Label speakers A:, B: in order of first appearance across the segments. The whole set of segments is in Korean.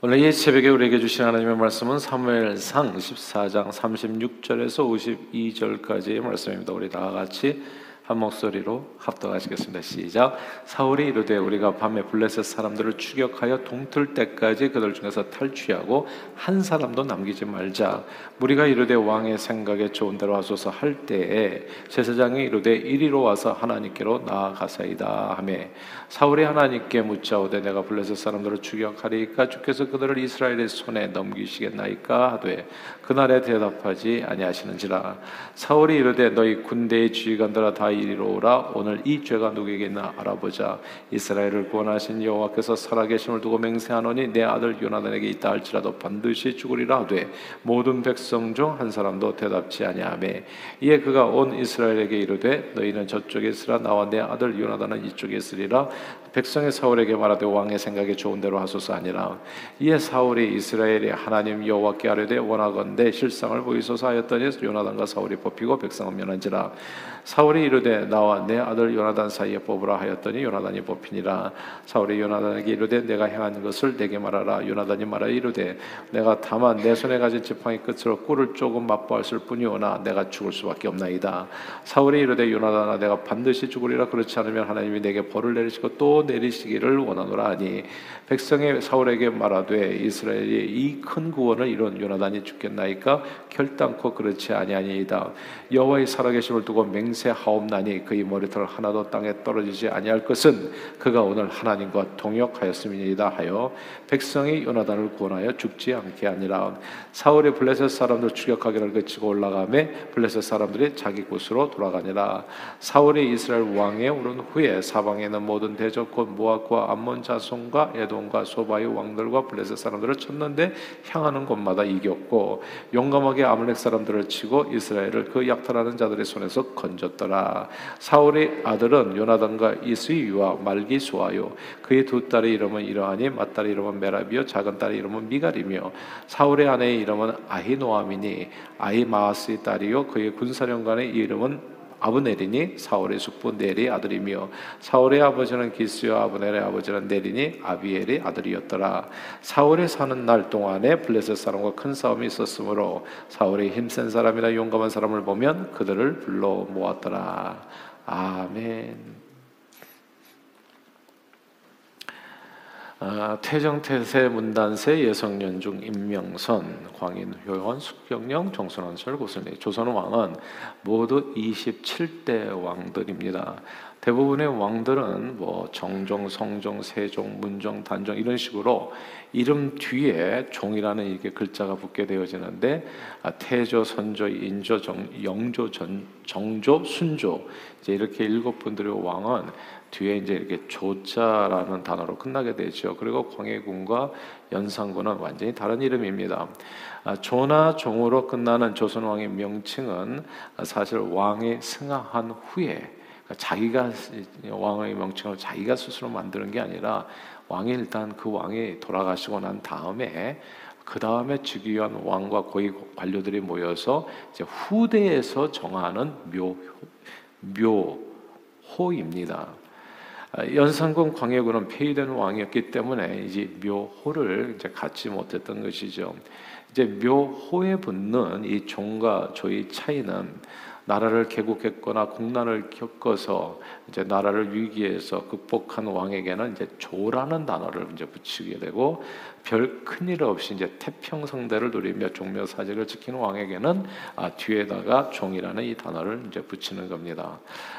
A: 오늘 이 새벽에 우리에게 주신 하나님의 말씀은 사무엘상 14장 36절에서 52절까지의 말씀입니다. 우리 다 같이 한 목소리로 합독하시겠습니다. 시작. 사울이 이르되 우리가 밤에 블레셋 사람들을 추격하여 동틀 때까지 그들 중에서 탈취하고 한 사람도 남기지 말자. 무리가 이르되 왕의 생각에 좋은 대로 하소서 할 때에 제사장이 이르되 이리로 와서 하나님께로 나아가사이다 하매 사울이 하나님께 묻자오되 내가 블레셋 사람들을 추격하리까 주께서 그들을 이스라엘의 손에 넘기시겠나이까 하되 그날에 대답하지 아니하시는지라 사울이 이르되 너희 군대의 지휘관들아 다 이리로 오라. 오늘 이 죄가 누구에게 있나 알아보자. 이스라엘을 구원하신 여호와께서 살아계심을 두고 맹세하노니 내 아들 요나단에게 있다 할지라도 반드시 죽으리라 하되 모든 백성 중 한 사람도 대답지 아니하매 이에 그가 온 이스라엘에게 이르되 너희는 저쪽에 있으라. 나와 내 아들 요나단은 이쪽에 있으리라 백성의 사울에게 말하되 왕의 생각에 좋은 대로 하소서 아니라. 이에 사울이 이스라엘의 하나님 여호와께 아뢰되 원하건대 실상을 보이소서 하였더니 요나단과 사울이 뽑히고 백성은 면한지라. 사울이 이르되 나와 내 아들 요나단 사이에 뽑으라 하였더니 요나단이 뽑히니라. 사울이 요나단에게 이르되 내가 행한 것을 내게 말하라. 요나단이 말하 이르되 내가 다만 내 손에 가진 지팡이 끝으로 꿀을 조금 맛보았을 뿐이오나 내가 죽을 수밖에 없나이다. 사울이 이르되 요나단아 내가 반드시 죽으리라. 그렇지 않으면 하나님이 내게 벌을 내리시고 또 내리시기를 원하노라 하니 백성의 사울에게 말하되 이스라엘이 이 큰 구원을 이룬 요나단이 죽겠나이까? 결단코 그렇지 아니하니이다. 여호와의 살아계심을 두고 맹세하옵나니 그의 머리털 하나도 땅에 떨어지지 아니할 것은 그가 오늘 하나님과 동역하였음이니이다 하여 백성이 요나단을 구원하여 죽지 않게 하니라. 사울이 블레셋 사람들 추격하기를 그치고 올라가매 블레셋 사람들이 자기 곳으로 돌아가니라. 사울이 이스라엘 왕에 오른 후에 사방에는 모든 대적 곧 모압과 암몬 자손과 에돔과 소바의 왕들과 블레셋 사람들을 쳤는데 향하는 곳마다 이겼고 용감하게 아말렉 사람들을 치고 이스라엘을 그 약탈하는 자들의 손에서 건졌더라. 사울의 아들은 요나단과 이스위와 말기수아요. 그의 두 딸의 이름은 이러하니 맏딸의 이름은 메라비요 작은 딸의 이름은 미갈이며 사울의 아내의 이름은 아히노아미니 아히마스의 딸이요 그의 군사령관의 이름은 아브넬이니 사울의 숙부 넬의 아들이며 사울의 아버지는 기스요 아브넬의 아버지는 넬이니 아비엘의 아들이었더라 사울이 사는 날 동안에 블레셋 사람과 큰 싸움이 있었으므로 사울이 힘센 사람이나 용감한 사람을 보면 그들을 불러 모았더라 아멘. 아, 태정태세 문단세 예성연중 임명선 광인 효원 숙경령 정순원설 고순리 조선 왕은 모두 27대 왕들입니다. 대부분의 왕들은 뭐 정종, 성종, 세종, 문종, 단종 이런 식으로 이름 뒤에 종이라는 이게 글자가 붙게 되어지는데 아, 태조, 선조, 인조, 정, 영조, 전, 정조, 순조 이제 이렇게 일곱 분들의 왕은 뒤에 이제 이렇게 조자라는 단어로 끝나게 되죠. 그리고 광해군과 연산군은 완전히 다른 이름입니다. 아, 조나 종으로 끝나는 조선 왕의 명칭은 사실 왕이 승하한 후에 그러니까 자기가 왕의 명칭을 자기가 스스로 만드는 게 아니라 왕이 일단 그 왕이 돌아가시고 난 다음에 그 다음에 즉위한 왕과 고위 관료들이 모여서 이제 후대에서 정하는 묘 묘호입니다. 아, 연산군 광해군은 폐위된 왕이었기 때문에 이제 묘호를 이제 갖지 못했던 것이죠. 이제 묘호에 붙는 이 종과 조의 차이는 나라를 개국했거나 국난을 겪어서 이제 나라를 위기에서 극복한 왕에게는 이제 조라는 단어를 이제 붙이게 되고 별 큰일 없이 이제 태평성대를 누리며 종묘 사직을 지키는 왕에게는 아, 뒤에다가 종이라는 이 단어를 이제 붙이는 겁니다.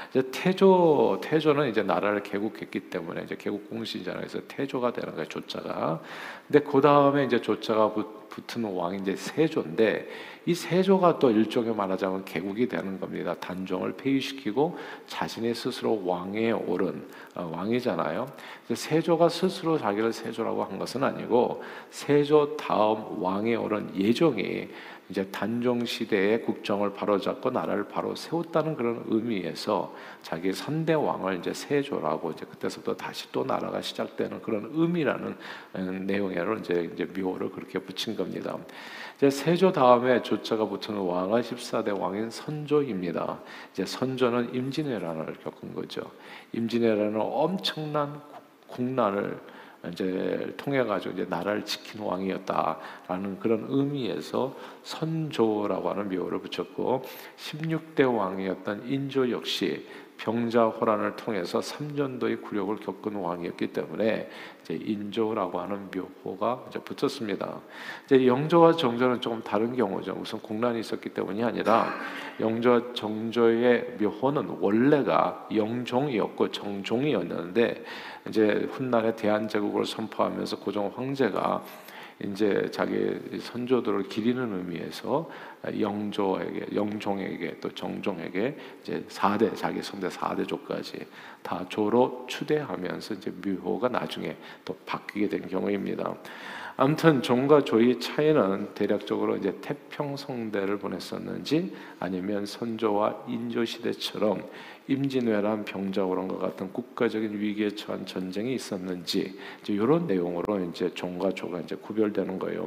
A: 이제 태조 태조는 이제 나라를 개국했기 때문에 이제 개국 공신이잖아요. 그래서 태조가 되는 거예요. 조자가. 근데 그 다음에 이제 조자가 붙은 왕이 이제 세조인데 이 세조가 또 일종의 말하자면 개국이 되는 겁니다. 단종을 폐위시키고 자신이 스스로 왕에 오른 어, 왕이잖아요. 세조가 스스로 자기를 세조라고 한 것은 아니고 세조 다음 왕에 오른 예종이 이제 단종 시대의 국정을 바로잡고 나라를 바로 세웠다는 그런 의미에서 자기 선대 왕을 이제 세조라고 이제 그때서부터 다시 또 나라가 시작되는 그런 의미라는 음, 내용으로 이제 이제 묘를 그렇게 붙인 겁니다. 이제 세조 다음에 조자가 붙은 왕은 14대 왕인 선조입니다. 이제 선조는 임진왜란을 겪은 거죠. 임진왜란은 엄청난 국난을 이제 통해 가지고 이제 나라를 지킨 왕이었다라는 그런 의미에서 선조라고 하는 묘를 붙였고 16대 왕이었던 인조 역시 병자 호란을 통해서 3년도의 굴욕을 겪은 왕이었기 때문에 이제 인조라고 하는 묘호가 이제 붙었습니다. 이제 영조와 정조는 조금 다른 경우죠. 무슨 공란이 있었기 때문이 아니라 영조와 정조의 묘호는 원래가 영종이었고 정종이었는데 이제 훗날에 대한제국을 선포하면서 고종 황제가 이제 자기 선조들을 기리는 의미에서 영조에게 영종에게 또 정종에게 이제 4대 자기 성대 4대조까지 다 조로 추대하면서 이제 묘호가 나중에 또 바뀌게 된 경우입니다. 아무튼 종과 조의 차이는 대략적으로 이제 태평 성대를 보냈었는지 아니면 선조와 인조 시대처럼 임진왜란 병자호란과 같은 국가적인 위기에 처한 전쟁이 있었는지 이제 이런 내용으로 이제 종과 조가 이제 구별되는 거예요.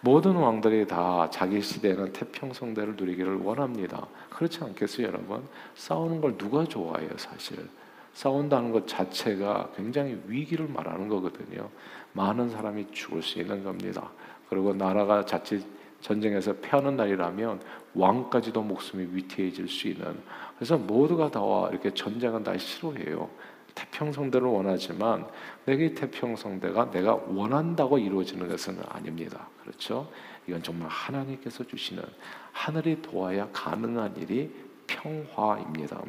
A: 모든 왕들이 다 자기 시대에는 태평성대를 누리기를 원합니다. 그렇지 않겠어요, 여러분? 싸우는 걸 누가 좋아해요, 사실? 싸운다는 것 자체가 굉장히 위기를 말하는 거거든요. 많은 사람이 죽을 수 있는 겁니다. 그리고 나라가 자칫 전쟁에서 패하는 날이라면 왕까지도 목숨이 위태해질 수 있는 그래서 모두가 다 이렇게 전쟁은 다 싫어해요. 태평성대를 원하지만 내게 태평성대가 내가 원한다고 이루어지는 것은 아닙니다. 그렇죠? 이건 정말 하나님께서 주시는 하늘이 도와야 가능한 일이 평화입니다.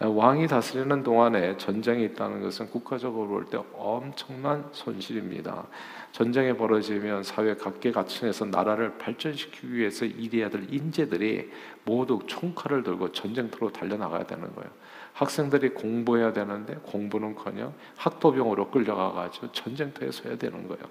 A: 왕이 다스리는 동안에 전쟁이 있다는 것은 국가적으로 볼 때 엄청난 손실입니다. 전쟁이 벌어지면 사회 각계각층에서 나라를 발전시키기 위해서 일해야 될 인재들이 모두 총칼을 들고 전쟁터로 달려나가야 되는 거예요. 학생들이 공부해야 되는데 공부는커녕 학도병으로 끌려가가지고 전쟁터에 서야 되는 거예요.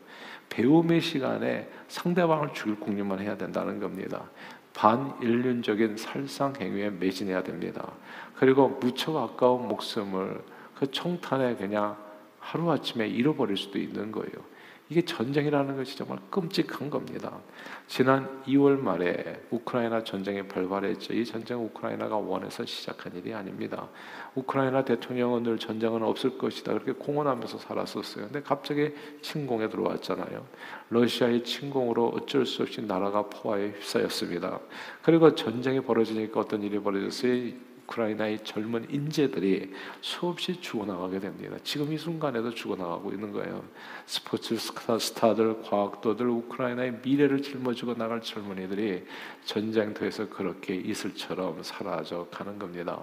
A: 배움의 시간에 상대방을 죽일 궁리만 해야 된다는 겁니다. 반인륜적인 살상 행위에 매진해야 됩니다. 그리고 무척 아까운 목숨을 그 총탄에 그냥 하루아침에 잃어버릴 수도 있는 거예요. 이게 전쟁이라는 것이 정말 끔찍한 겁니다. 지난 2월 말에 우크라이나 전쟁이 발발했죠. 이 전쟁 우크라이나가 원해서 시작한 일이 아닙니다. 우크라이나 대통령은 늘 전쟁은 없을 것이다. 그렇게 공언하면서 살았었어요. 근데 갑자기 침공에 들어왔잖아요. 러시아의 침공으로 어쩔 수 없이 나라가 포화에 휩싸였습니다. 그리고 전쟁이 벌어지니까 어떤 일이 벌어졌어요? 우크라이나의 젊은 인재들이 수없이 죽어나가게 됩니다. 지금 이 순간에도 죽어나가고 있는 거예요. 스포츠 스타들, 과학도들, 우크라이나의 미래를 짊어지고 나갈 젊은이들이 전쟁터에서 그렇게 이슬처럼 사라져 가는 겁니다.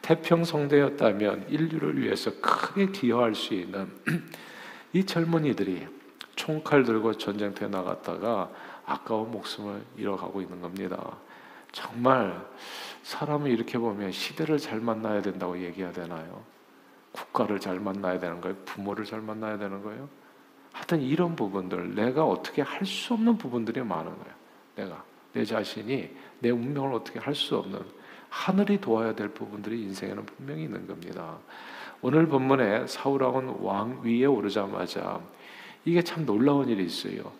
A: 태평성대였다면 인류를 위해서 크게 기여할 수 있는 이 젊은이들이 총칼 들고 전쟁터에 나갔다가 아까운 목숨을 잃어가고 있는 겁니다. 정말 사람을 이렇게 보면 시대를 잘 만나야 된다고 얘기해야 되나요? 국가를 잘 만나야 되는 거예요? 부모를 잘 만나야 되는 거예요? 하여튼 이런 부분들 내가 어떻게 할 수 없는 부분들이 많은 거예요. 내가 내 자신이 내 운명을 어떻게 할 수 없는 하늘이 도와야 될 부분들이 인생에는 분명히 있는 겁니다. 오늘 본문에 사울왕은 왕 위에 오르자마자 이게 참 놀라운 일이 있어요.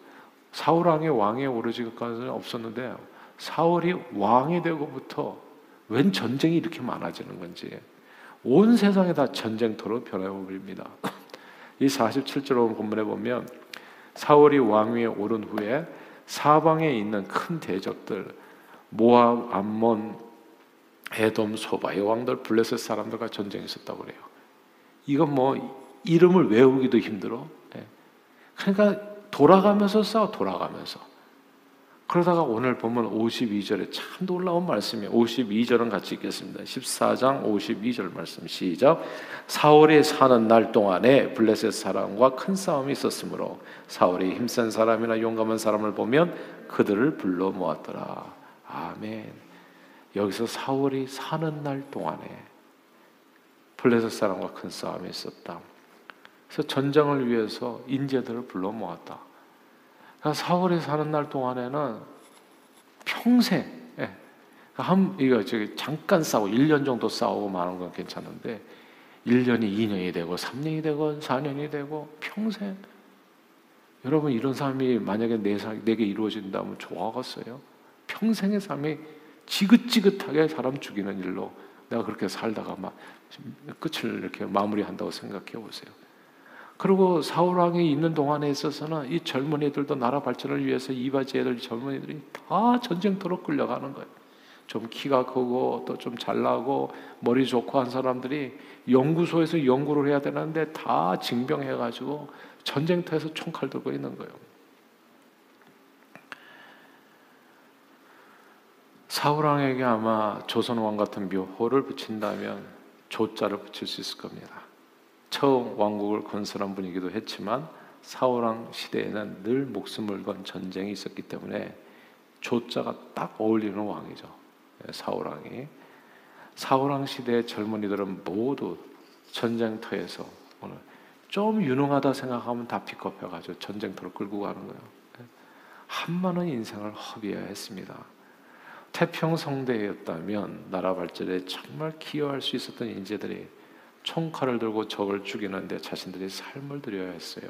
A: 사울왕의 왕에 오르지까지는 없었는데 사울이 왕이 되고부터 웬 전쟁이 이렇게 많아지는 건지 온 세상이 다 전쟁터로 변해버립니다. 이 47절 본문에 보면 사울이 왕위에 오른 후에 사방에 있는 큰 대적들 모압, 암몬, 에돔, 소바 이 왕들 블레셋 사람들과 전쟁이 있었다고 그래요. 이건 뭐 이름을 외우기도 힘들어. 예. 그러니까 돌아가면서 싸워 돌아가면서. 그러다가 오늘 보면 52절에 참 놀라운 말씀이에요. 52절은 같이 읽겠습니다. 14장 52절 말씀 시작. 사울이 사는 날 동안에 블레셋 사람과 큰 싸움이 있었으므로 사울이 힘센 사람이나 용감한 사람을 보면 그들을 불러 모았더라. 아멘. 여기서 사울이 사는 날 동안에 블레셋 사람과 큰 싸움이 있었다. 그래서 전쟁을 위해서 인재들을 불러 모았다. 사울이 사는 날 동안에는 평생 예. 한 이거 저기 잠깐 싸우고 1년 정도 싸우고 마는 건 괜찮은데 1년이 2년이 되고 3년이 되고 4년이 되고 평생 여러분 이런 삶이 만약에 내 내게 이루어진다면 좋아하겠어요? 평생의 삶이 지긋지긋하게 사람 죽이는 일로 내가 그렇게 살다가 막 끝을 이렇게 마무리한다고 생각해 보세요. 그리고 사울 왕이 있는 동안에 있어서는 이 젊은이들도 나라 발전을 위해서 이바지 애들 젊은이들이 다 전쟁터로 끌려가는 거예요. 좀 키가 크고 또 좀 잘나고 머리 좋고 한 사람들이 연구소에서 연구를 해야 되는데 다 징병해가지고 전쟁터에서 총칼 들고 있는 거예요. 사울왕에게 아마 조선왕 같은 묘호를 붙인다면 조자를 붙일 수 있을 겁니다. 처음 왕국을 건설한 분이기도 했지만 사울왕 시대에는 늘 목숨을 건 전쟁이 있었기 때문에 조자가 딱 어울리는 왕이죠. 예, 사울왕이 사울왕 시대의 젊은이들은 모두 전쟁터에서 오늘 좀 유능하다 생각하면 다 픽업해가지고 전쟁터로 끌고 가는 거예요. 예, 한 많은 인생을 허비해야 했습니다. 태평성대였다면 나라 발전에 정말 기여할 수 있었던 인재들이 총칼을 들고 적을 죽이는데 자신들이 삶을 들여야 했어요.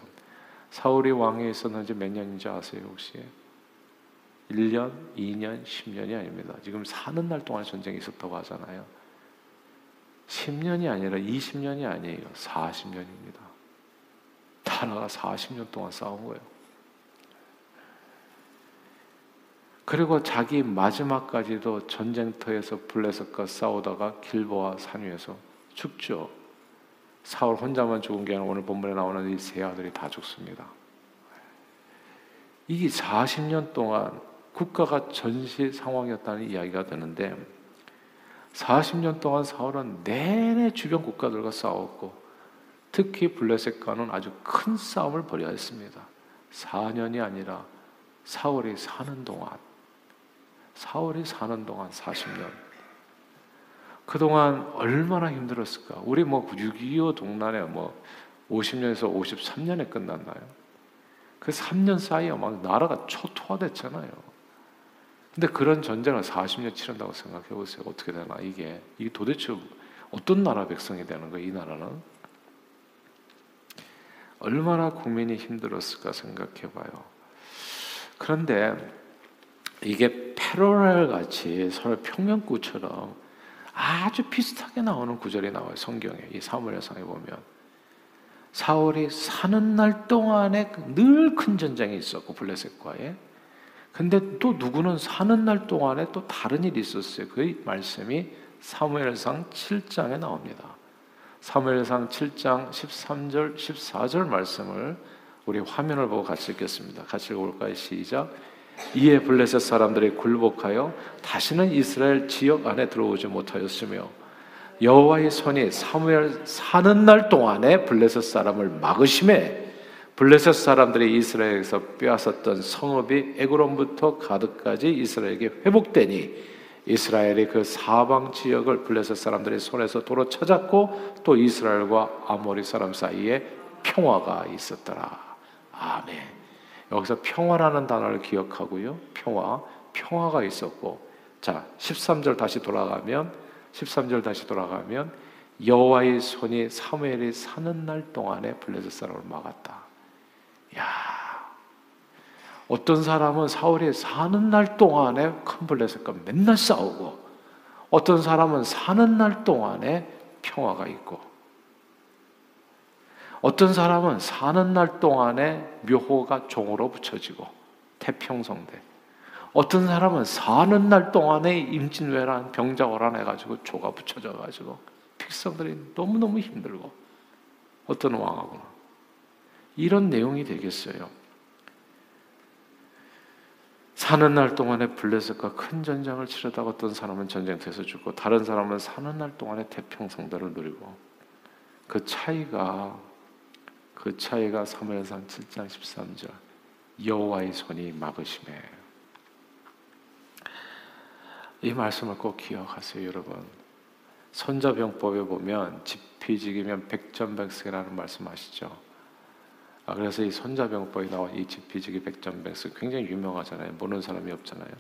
A: 사울이 왕에 있었는지 몇 년인지 아세요 혹시? 1년, 2년, 10년이 아닙니다. 지금 사는 날 동안 전쟁이 있었다고 하잖아요. 10년이 아니라 20년이 아니에요. 40년입니다. 나라가 40년 동안 싸운 거예요. 그리고 자기 마지막까지도 전쟁터에서 블레셋과 싸우다가 길보아 산 위에서 죽죠. 사울 혼자만 죽은 게 아니라 오늘 본문에 나오는 이 세 아들이 다 죽습니다. 이게 40년 동안 국가가 전시 상황이었다는 이야기가 되는데 40년 동안 사울은 내내 주변 국가들과 싸웠고 특히 블레셋과는 아주 큰 싸움을 벌여야 했습니다. 4년이 아니라 사울이 사는 동안 사울이 사는 동안 40년 그동안 얼마나 힘들었을까? 우리 뭐 6.25 동란에 뭐 50년에서 53년에 끝났나요? 그 3년 사이에 막 나라가 초토화됐잖아요. 근데 그런 전쟁을 40년 치른다고 생각해 보세요. 어떻게 되나 이게 이게 도대체 어떤 나라 백성이 되는 거예요? 이 나라는 얼마나 국민이 힘들었을까 생각해 봐요. 그런데 이게 패러렐 같이 서로 평면구처럼 아주 비슷하게 나오는 구절이 나와요. 성경에 이 사무엘상에 보면 사울이 사는 날 동안에 늘 큰 전쟁이 있었고 블레셋과의 근데 또 누구는 사는 날 동안에 또 다른 일이 있었어요. 그 말씀이 사무엘상 7장에 나옵니다. 사무엘상 7장 13절 14절 말씀을 우리 화면을 보고 같이 읽겠습니다. 같이 읽어볼까요? 시작. 이에 블레셋 사람들이 굴복하여 다시는 이스라엘 지역 안에 들어오지 못하였으며 여호와의 손이 사무엘 사는 날 동안에 블레셋 사람을 막으심에 블레셋 사람들이 이스라엘에서 빼앗았던 성읍이 에그론부터 가드까지 이스라엘에게 회복되니 이스라엘이 그 사방 지역을 블레셋 사람들의 손에서 도로 찾았고 또 이스라엘과 아모리 사람 사이에 평화가 있었더라. 아멘. 여기서 평화라는 단어를 기억하고요. 평화, 평화가 있었고 자, 13절 다시 돌아가면 13절 다시 돌아가면 여호와의 손이 사무엘이 사는 날 동안에 블레셋 사람을 막았다. 야. 어떤 사람은 사울이 사는 날 동안에 큰 블레셋과 맨날 싸우고 어떤 사람은 사는 날 동안에 평화가 있고 어떤 사람은 사는 날 동안에 묘호가 종으로 붙여지고 태평성대. 어떤 사람은 사는 날 동안에 임진왜란 병자호란 해가지고 조가 붙여져 가지고 백성들이 너무 너무 힘들고 어떤 왕하고는 이런 내용이 되겠어요. 사는 날 동안에 블레셋과 큰 전쟁을 치르다가 어떤 사람은 전쟁터에서 죽고 다른 사람은 사는 날 동안에 태평성대를 누리고 그 차이가 그 차이가 사무엘상 7장 13절 여호와의 손이 막으심에 이 말씀을 꼭 기억하세요, 여러분. 손자병법에 보면 집피지기면 백전백승이라는 말씀 아시죠? 아, 그래서 이 손자병법에 나온 이 집피지기 백전백승 굉장히 유명하잖아요. 모르는 사람이 없잖아요.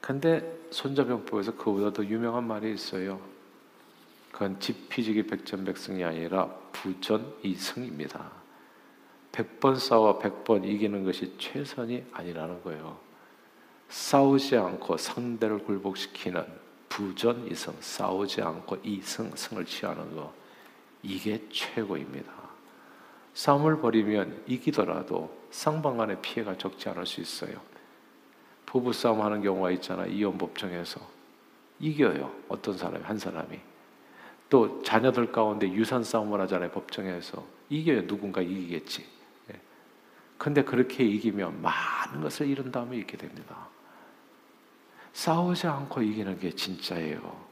A: 근데 손자병법에서 그보다 더 유명한 말이 있어요. 그건 집피지기 백전백승이 아니라 부전이승입니다. 100번 싸워 100번 이기는 것이 최선이 아니라는 거예요. 싸우지 않고 상대를 굴복시키는 부전이승, 싸우지 않고 이승, 승을 취하는 거 이게 최고입니다. 싸움을 벌이면 이기더라도 쌍방간의 피해가 적지 않을 수 있어요. 부부 싸움 하는 경우가 있잖아 이혼 법정에서 이겨요 어떤 사람이 한 사람이 또 자녀들 가운데 유산 싸움을 하잖아요 법정에서 이겨요 누군가 이기겠지. 예. 근데 그렇게 이기면 많은 것을 잃은 다음에 잃게 됩니다. 싸우지 않고 이기는 게 진짜예요.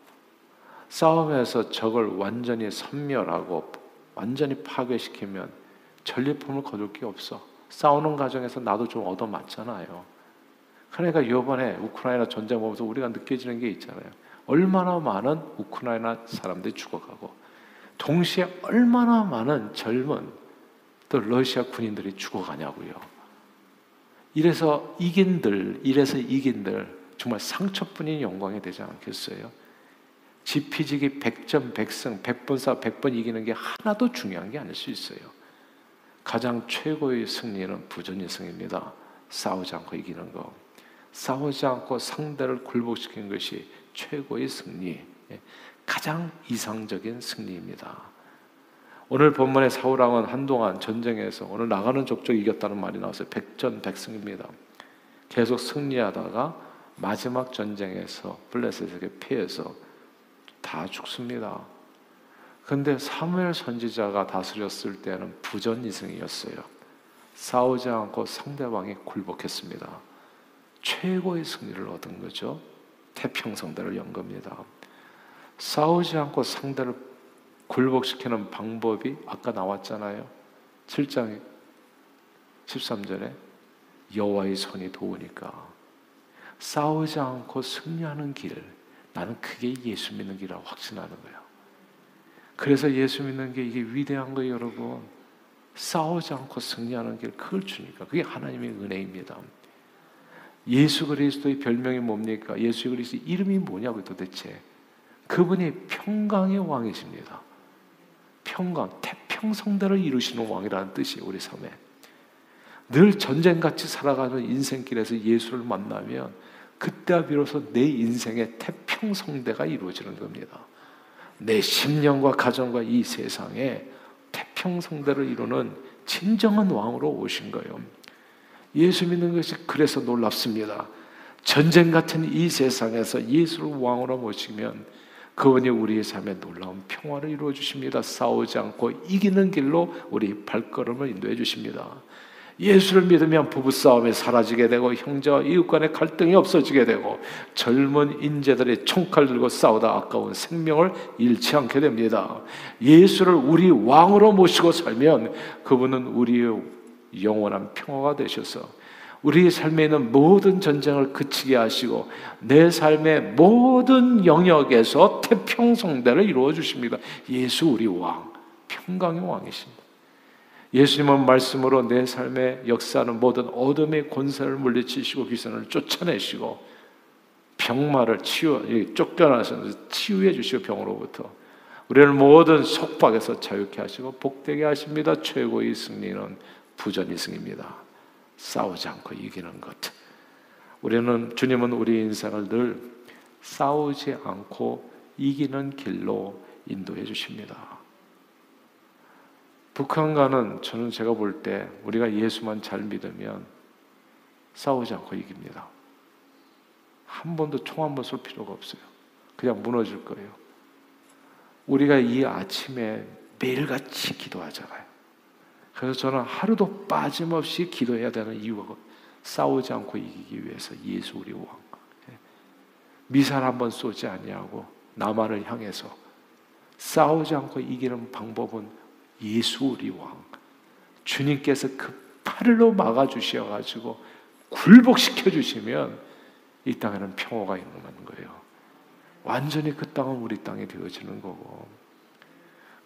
A: 싸움에서 적을 완전히 섬멸하고 완전히 파괴시키면 전리품을 거둘 게 없어. 싸우는 과정에서 나도 좀 얻어맞잖아요. 그러니까 이번에 우크라이나 전쟁 보면서 우리가 느껴지는 게 있잖아요. 얼마나 많은 우크라이나 사람들이 죽어가고 동시에 얼마나 많은 젊은 또 러시아 군인들이 죽어가냐고요. 이래서 이긴들, 이래서 이긴들 정말 상처뿐인 영광이 되지 않겠어요? 지피지기 100점 100승 100번 싸 100번 이기는 게 하나도 중요한 게 아닐 수 있어요. 가장 최고의 승리는 부전이승입니다. 싸우지 않고 이기는 거. 싸우지 않고 상대를 굴복시키는 것이 최고의 승리. 예, 가장 이상적인 승리입니다. 오늘 본문의 사울왕은 한동안 전쟁에서 오늘 나가는 족족 이겼다는 말이 나왔어요. 백전백승입니다. 계속 승리하다가 마지막 전쟁에서 블레셋에게 피해서 다 죽습니다. 근데 사무엘 선지자가 다스렸을 때는 부전이승이었어요. 싸우지 않고 상대방이 굴복했습니다. 최고의 승리를 얻은 거죠. 태평성대를 연 겁니다. 싸우지 않고 상대를 굴복시키는 방법이 아까 나왔잖아요. 7장 13절에 여호와의 손이 도우니까 싸우지 않고 승리하는 길 나는 그게 예수 믿는 길이라고 확신하는 거예요. 그래서 예수 믿는 게 이게 위대한 거예요, 여러분. 싸우지 않고 승리하는 길 그걸 주니까 그게 하나님의 은혜입니다. 예수 그리스도의 별명이 뭡니까? 예수 그리스도 이름이 뭐냐고 도대체. 그분이 평강의 왕이십니다. 평강, 태평성대를 이루시는 왕이라는 뜻이 우리 삶에. 늘 전쟁같이 살아가는 인생길에서 예수를 만나면 그때 비로소 내 인생의 태평성대가 이루어지는 겁니다. 내 심령과 가정과 이 세상에 태평성대를 이루는 진정한 왕으로 오신 거예요. 예수 믿는 것이 그래서 놀랍습니다. 전쟁 같은 이 세상에서 예수를 왕으로 모시면 그분이 우리의 삶에 놀라운 평화를 이루어 주십니다. 싸우지 않고 이기는 길로 우리 발걸음을 인도해 주십니다. 예수를 믿으면 부부싸움이 사라지게 되고 형제와 이웃 간의 갈등이 없어지게 되고 젊은 인재들이 총칼 들고 싸우다 아까운 생명을 잃지 않게 됩니다. 예수를 우리 왕으로 모시고 살면 그분은 우리의 영원한 평화가 되셔서 우리 삶에 있는 모든 전쟁을 그치게 하시고 내 삶의 모든 영역에서 태평성대를 이루어 주십니다. 예수 우리 왕, 평강의 왕이십니다. 예수님은 말씀으로 내 삶의 역사는 모든 어둠의 권세를 물리치시고 귀선을 쫓아내시고 병마를 치유 쫓겨나서 치유해 주시고 병으로부터 우리를 모든 속박에서 자유케 하시고 복되게 하십니다. 최고의 승리는 부전이승입니다. 싸우지 않고 이기는 것. 우리는 주님은 우리 인생을 늘 싸우지 않고 이기는 길로 인도해 주십니다. 북한과는 저는 제가 볼 때 우리가 예수만 잘 믿으면 싸우지 않고 이깁니다. 한 번도 총 한 번 쏠 필요가 없어요. 그냥 무너질 거예요. 우리가 이 아침에 매일같이 기도하잖아요. 그래서 저는 하루도 빠짐없이 기도해야 되는 이유가 싸우지 않고 이기기 위해서 예수 우리 왕. 미사일 한번 쏘지 아니하고 남한을 향해서 싸우지 않고 이기는 방법은 예수 우리 왕 주님께서 그 팔로 막아 주셔 가지고 굴복시켜 주시면 이 땅에는 평화가 있는 거예요. 완전히 그 땅은 우리 땅이 되어지는 거고.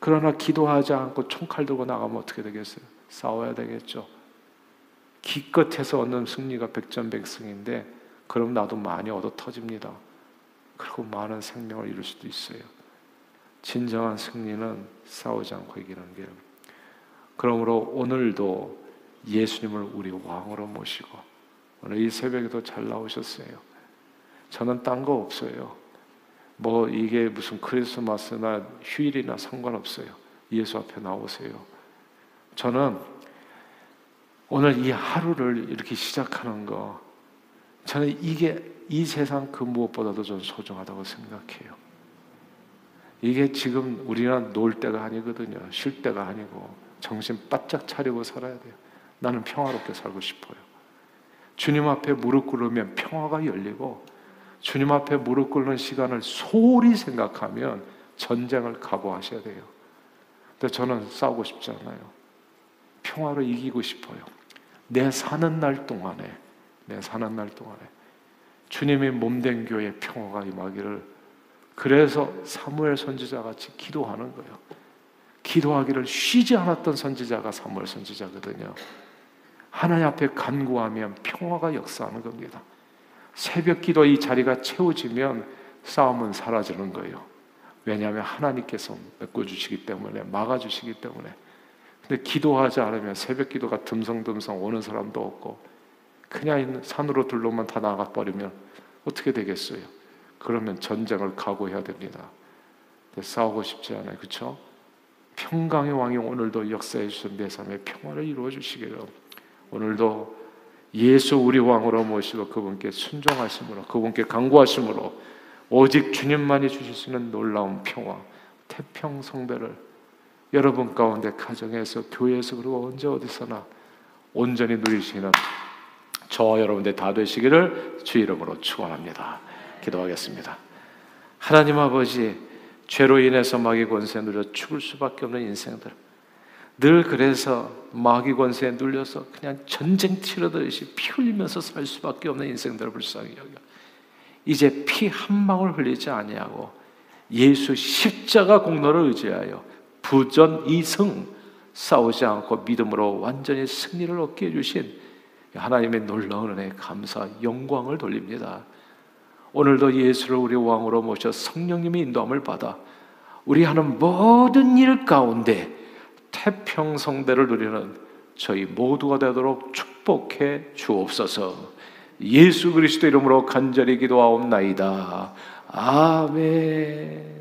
A: 그러나 기도하지 않고 총칼 들고 나가면 어떻게 되겠어요? 싸워야 되겠죠. 기껏해서 얻는 승리가 백전백승인데 그럼 나도 많이 얻어 터집니다. 그리고 많은 생명을 이룰 수도 있어요. 진정한 승리는 싸우지 않고 이기는 길. 그러므로 오늘도 예수님을 우리 왕으로 모시고 오늘 이 새벽에도 잘 나오셨어요. 저는 딴 거 없어요. 뭐 이게 무슨 크리스마스나 휴일이나 상관없어요. 예수 앞에 나오세요. 저는 오늘 이 하루를 이렇게 시작하는 거, 저는 이게 이 세상 그 무엇보다도 좀 소중하다고 생각해요. 이게 지금 우리는 놀 때가 아니거든요. 쉴 때가 아니고 정신 바짝 차리고 살아야 돼요. 나는 평화롭게 살고 싶어요. 주님 앞에 무릎 꿇으면 평화가 열리고 주님 앞에 무릎 꿇는 시간을 소홀히 생각하면 전쟁을 각오하셔야 돼요. 근데 저는 싸우고 싶지 않아요. 평화로 이기고 싶어요. 내 사는 날 동안에, 내 사는 날 동안에 주님의 몸된 교회 평화가 임하기를 그래서 사무엘 선지자 같이 기도하는 거예요. 기도하기를 쉬지 않았던 선지자가 사무엘 선지자거든요. 하나님 앞에 간구하면 평화가 역사하는 겁니다. 새벽 기도 이 자리가 채워지면 싸움은 사라지는 거예요. 왜냐하면 하나님께서 메꿔주시기 때문에 막아주시기 때문에. 근데 기도하지 않으면 새벽 기도가 듬성듬성 오는 사람도 없고 그냥 산으로 둘러만 다 나가버리면 어떻게 되겠어요? 그러면 전쟁을 각오해야 됩니다. 싸우고 싶지 않아요. 그렇죠? 평강의 왕이 오늘도 역사해 주신 내 삶의 평화를 이루어 주시기를 오늘도 예수 우리 왕으로 모시고 그분께 순종하심으로 그분께 강구하심으로 오직 주님만이 주실 수 있는 놀라운 평화 태평 성대를 여러분 가운데 가정에서 교회에서 그리고 언제 어디서나 온전히 누리시는 저와 여러분들 다 되시기를 주 이름으로 축원합니다. 기도하겠습니다. 하나님 아버지 죄로 인해서 마귀 권세 누려 죽을 수밖에 없는 인생들 늘 그래서 마귀 권세에 눌려서 그냥 전쟁 치르듯이 피 흘리면서 살 수밖에 없는 인생들을 불쌍히 여겨. 이제 피 한 방울 흘리지 아니하고 예수 십자가 공로를 의지하여 부전 이승 싸우지 않고 믿음으로 완전히 승리를 얻게 해주신 하나님의 놀라운 은혜 감사 영광을 돌립니다. 오늘도 예수를 우리 왕으로 모셔 성령님의 인도함을 받아 우리 하는 모든 일 가운데 태평성대를 누리는 저희 모두가 되도록 축복해 주옵소서. 예수 그리스도 이름으로 간절히 기도하옵나이다. 아멘.